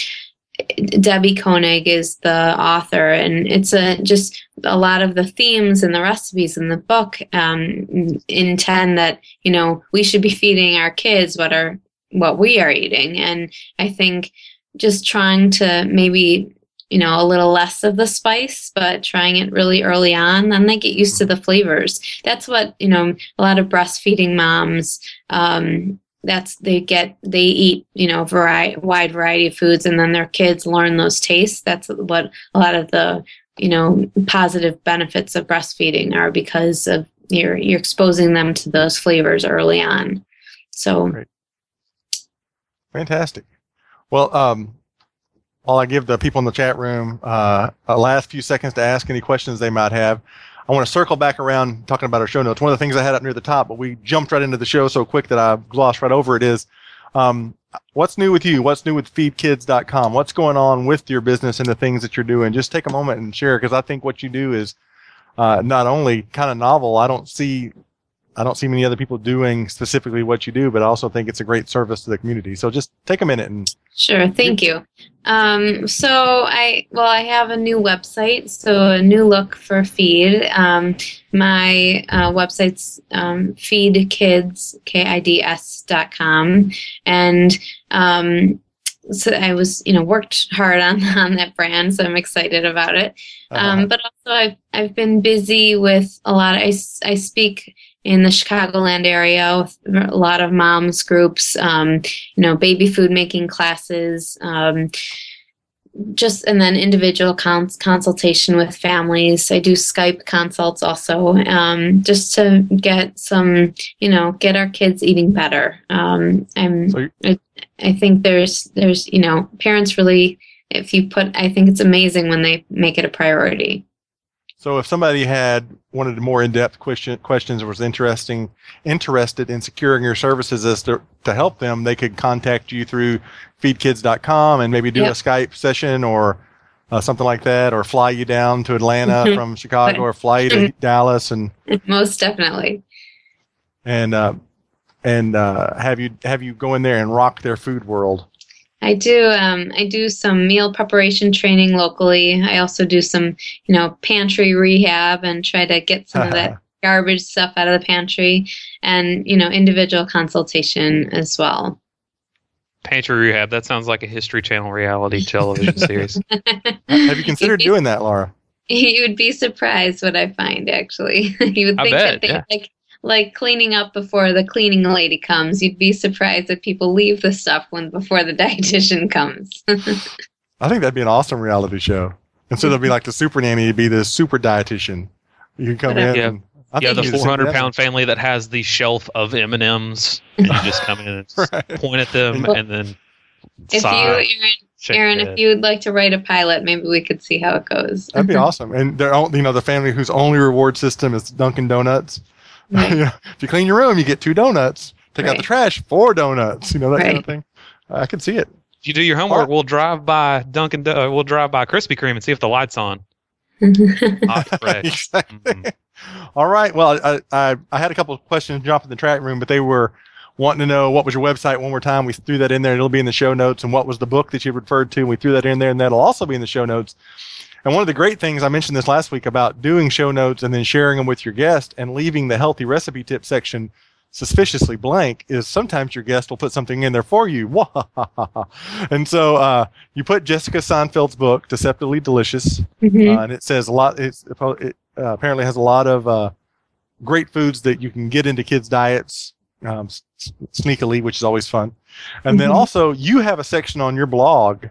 Debbie Koenig is the author, and it's a just a lot of the themes and the recipes in the book um, intend that you know we should be feeding our kids what are what we are eating, and I think just trying to maybe you know a little less of the spice but trying it really early on then they get used to the flavors. That's what you know a lot of breastfeeding moms um, that's they get they eat you know variety wide variety of foods and then their kids learn those tastes that's what a lot of the you know positive benefits of breastfeeding are because of you're you're exposing them to those flavors early on so Great. Fantastic. Well, um, while I give the people in the chat room uh, a last few seconds to ask any questions they might have, I want to circle back around talking about our show notes. One of the things I had up near the top, but we jumped right into the show so quick that I glossed right over it is um, what's new with you? What's new with feedkids.com? What's going on with your business and the things that you're doing? Just take a moment and share because I think what you do is uh, not only kind of novel. I don't see I don't see many other people doing specifically what you do, but I also think it's a great service to the community. So just take a minute and Sure, thank you. Um, so I well, I have a new website, so a new look for Feed. Um, my uh, website's um, feedkids kids dot com, and um, so I was you know worked hard on on that brand, so I'm excited about it. Um, uh, but also I've I've been busy with a lot. Of, I I speak in the Chicagoland area with a lot of moms groups, um, you know, baby food making classes, um, just and then individual cons- consultation with families. I do Skype consults also, um, just to get some, you know, get our kids eating better. Um, I'm, So I, I think there's, there's, you know, parents really, if you put, I think it's amazing when they make it a priority. So if somebody had wanted more in-depth question, questions or was interesting interested in securing your services as to, to help them, they could contact you through feedkids.com and maybe do a Skype session or uh, something like that, or fly you down to Atlanta Mhm. from Chicago, or fly you to Dallas and Most definitely. and uh, and uh, have you have you go in there and rock their food world. I do. Um, I do some meal preparation training locally. I also do some, you know, pantry rehab and try to get some of that garbage stuff out of the pantry, and you know, individual consultation as well. Pantry Rehab. That sounds like a History Channel reality television series. have you considered be- doing that, Lara? You would be surprised what I find. Actually, you would I think bet, that they yeah. like like cleaning up before the cleaning lady comes. You'd be surprised that people leave the stuff when before the dietitian comes. I think that'd be an awesome reality show. Instead of being like the super nanny, you'd be the super dietitian. You can come in. Yeah. And, I yeah, the 400 pound family that has the shelf of M and M's, and you just come in and Right. point at them, Well, and then if sigh, you, Aaron, shake Aaron, if you would like to write a pilot, maybe we could see how it goes. That'd be awesome. And they're all, you know, the family whose only reward system is Dunkin' Donuts. Right. You know, if you clean your room, you get two donuts. Take out the trash, four donuts. You know that kind of thing. I can see it. if you do your homework, Alright. we'll drive by Dunkin' uh, we'll drive by Krispy Kreme and see if the lights on. Hot bread. exactly. Mhm. All right. Well, I, I I had a couple of questions drop in the track room, but they were wanting to know what was your website one more time. We threw that in there. It'll be in the show notes. And what was the book that you referred to? We threw that in there, and that'll also be in the show notes. And one of the great things I mentioned this last week about doing show notes and then sharing them with your guest and leaving the healthy recipe tip section suspiciously blank is sometimes your guest will put something in there for you. and so uh, you put Jessica Seinfeld's book, Deceptively Delicious, Mhm. uh, and it says a lot. It's, it uh, apparently has a lot of uh, great foods that you can get into kids' diets um, sneakily, which is always fun. And then Mhm. also, you have a section on your blog,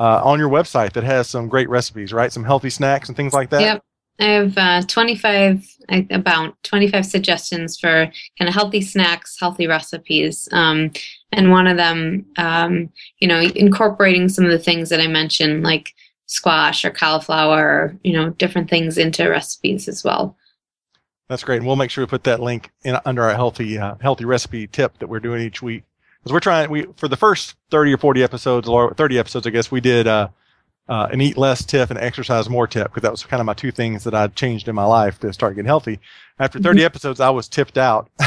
uh, on your website that has some great recipes, right? Some healthy snacks and things like that. Yep. I have uh, 25, about 25 suggestions for kind of healthy snacks, healthy recipes. Um, and one of them, um, you know, incorporating some of the things that I mentioned, like squash or cauliflower, or, you know, different things into recipes as well. That's great. And we'll make sure we put that link in under our healthy uh, healthy recipe tip that we're doing each week. Because we're trying we for the first thirty or forty episodes or thirty episodes, I guess we did uh, uh, an eat less tip and exercise more tip because that was kind of my two things that I changed in my life to start getting healthy. After 30 episodes, I was tipped out.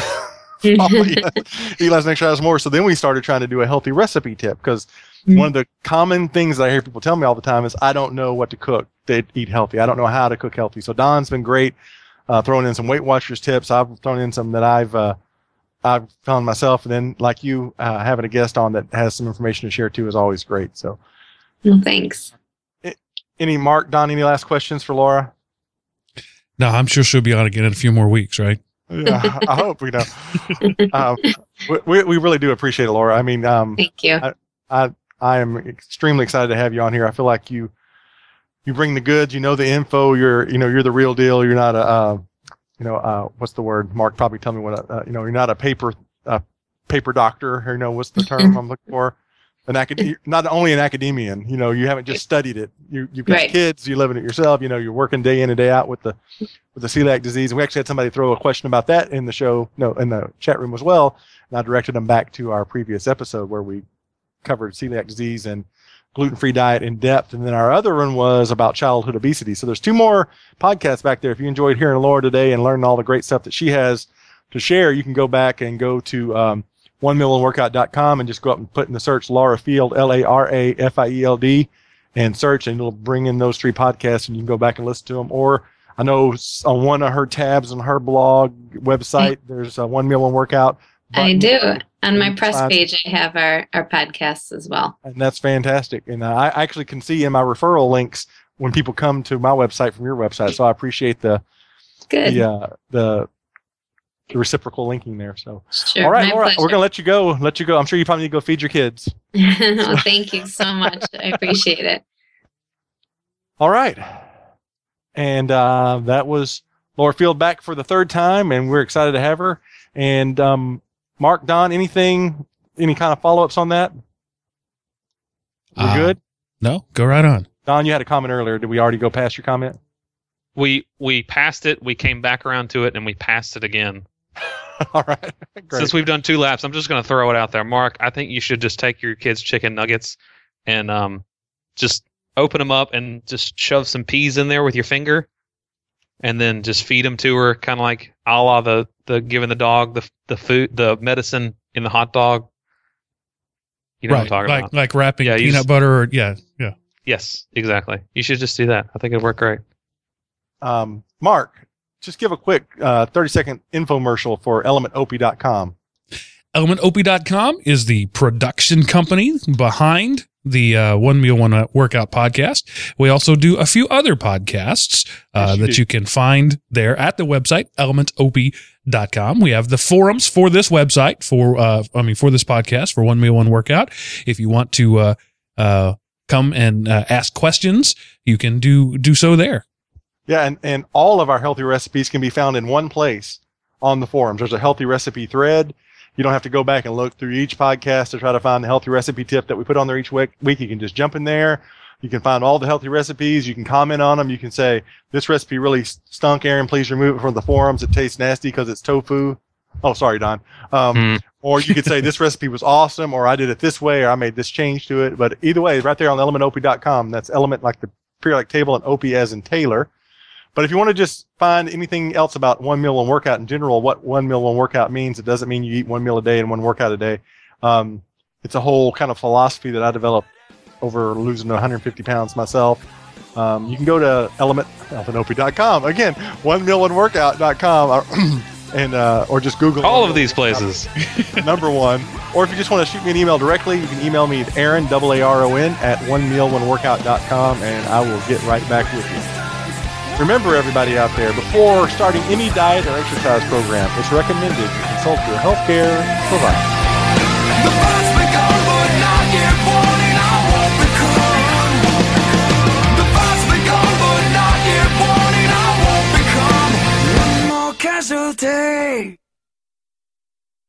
Eat less and exercise more. So then we started trying to do a healthy recipe tip because one of the common things that I hear people tell me all the time is I don't know what to cook to eat healthy. I don't know how to cook healthy. So Don's been great uh, throwing in some Weight Watchers tips. I've thrown in some that I've uh, I've found myself, and then like you uh, having a guest on that has some information to share too is always great. So, well, thanks. any Mark Don, any last questions for Lara? No, I'm sure she'll be on again in a few more weeks, right? Yeah, I hope you know. Um, we- we we really do appreciate it, Lara. I mean, um, Thank you. I I am extremely excited to have you on here. I feel like you you bring the goods. You know the info. You're you know you're the real deal. You're not a uh, you know uh, what's the word? Mark probably tell me what uh, you know. You're not a paper uh, paper doctor. Or, you know what's the term I'm looking for? an acad- not only an academician. You know, you haven't just studied it. You you've got Right. kids. You're living it yourself. You know, you're working day in and day out with the with the celiac disease. And we actually had somebody throw a question about that in the show, no, in the chat room as well. And I directed them back to our previous episode where we covered celiac disease and gluten free diet in depth. And then our other one was about childhood obesity. So there's two more podcasts back there. If you enjoyed hearing Lara today and learning all the great stuff that she has to share, you can go back and go to um, onemealoneworkout.com and just go up and put in the search Lara Field, L A R A F I E L D, and search, and it'll bring in those three podcasts, and you can go back and listen to them. Or I know on one of her tabs on her blog website, there's a one meal one workout. I do. On my press find- page, I have our, our podcasts as well. and that's fantastic. And uh, I actually can see in my referral links when people come to my website from your website. So I appreciate the Good. the uh, the, the reciprocal linking there. So Sure. all right, Lara, pleasure. we're gonna let you go. Let you go. I'm sure you probably need to go feed your kids. well, thank you so much. I appreciate it. All right, and uh, that was Lara Field back for the third time, and we're excited to have her. And um, Mark, Don, anything, any kind of follow ups on that? We're Uh, good. No, go right on. Don, you had a comment earlier. Did we already go past your comment? We we passed it, we came back around to it, and we passed it again. All right. Great. Since we've done two laps, I'm just going to throw it out there, Mark. I think you should just take your kids' chicken nuggets and um, just open them up and just shove some peas in there with your finger, and then just feed them to her, kind of like a la the the giving the dog the the food the medicine in the hot dog. You know right, what I'm talking like about? like wrapping Yeah, peanut just- butter or yeah, yeah. Yes, exactly. You should just do that. I think it'd work great. um, Mark, just give a quick uh, 30 second infomercial for elementop.com. ElementOP.com is the production company behind the uh, One Meal One Workout podcast. We also do a few other podcasts uh, Yes, you that do. you can find there at the website elementop.com. We have the forums for this website for uh, I mean for this podcast for One Meal One Workout. If you want to uh, uh, come and uh, ask questions, you can do do so there. Yeah, and, and all of our healthy recipes can be found in one place on the forums. There's a healthy recipe thread. You don't have to go back and look through each podcast to try to find the healthy recipe tip that we put on there each week. week. You can just jump in there. You can find all the healthy recipes. You can comment on them. You can say, this recipe really stunk, Aaron. Please remove it from the forums. It tastes nasty because it's tofu. Oh, sorry, Don. Um, Hmm. Or you could say, this recipe was awesome, or I did it this way, or I made this change to it. But either way, right there on elementop.com. That's element like the periodic table and OP as in Taylor. But if you want to just find anything else about one meal one workout in general, what one meal one workout means, it doesn't mean you eat one meal a day and one workout a day. Um, it's a whole kind of philosophy that I developed over losing 150 pounds myself. Um, you can go to element elementop.com again, one meal one workout.com, or, and uh, or just Google All of these places. number one. Or if you just want to shoot me an email directly, you can email me at Aaron, double A R O N, at one meal one workout.com, and I will get right back with you. Remember, everybody out there, before starting any diet or exercise program, it's recommended you consult your healthcare provider. casualty.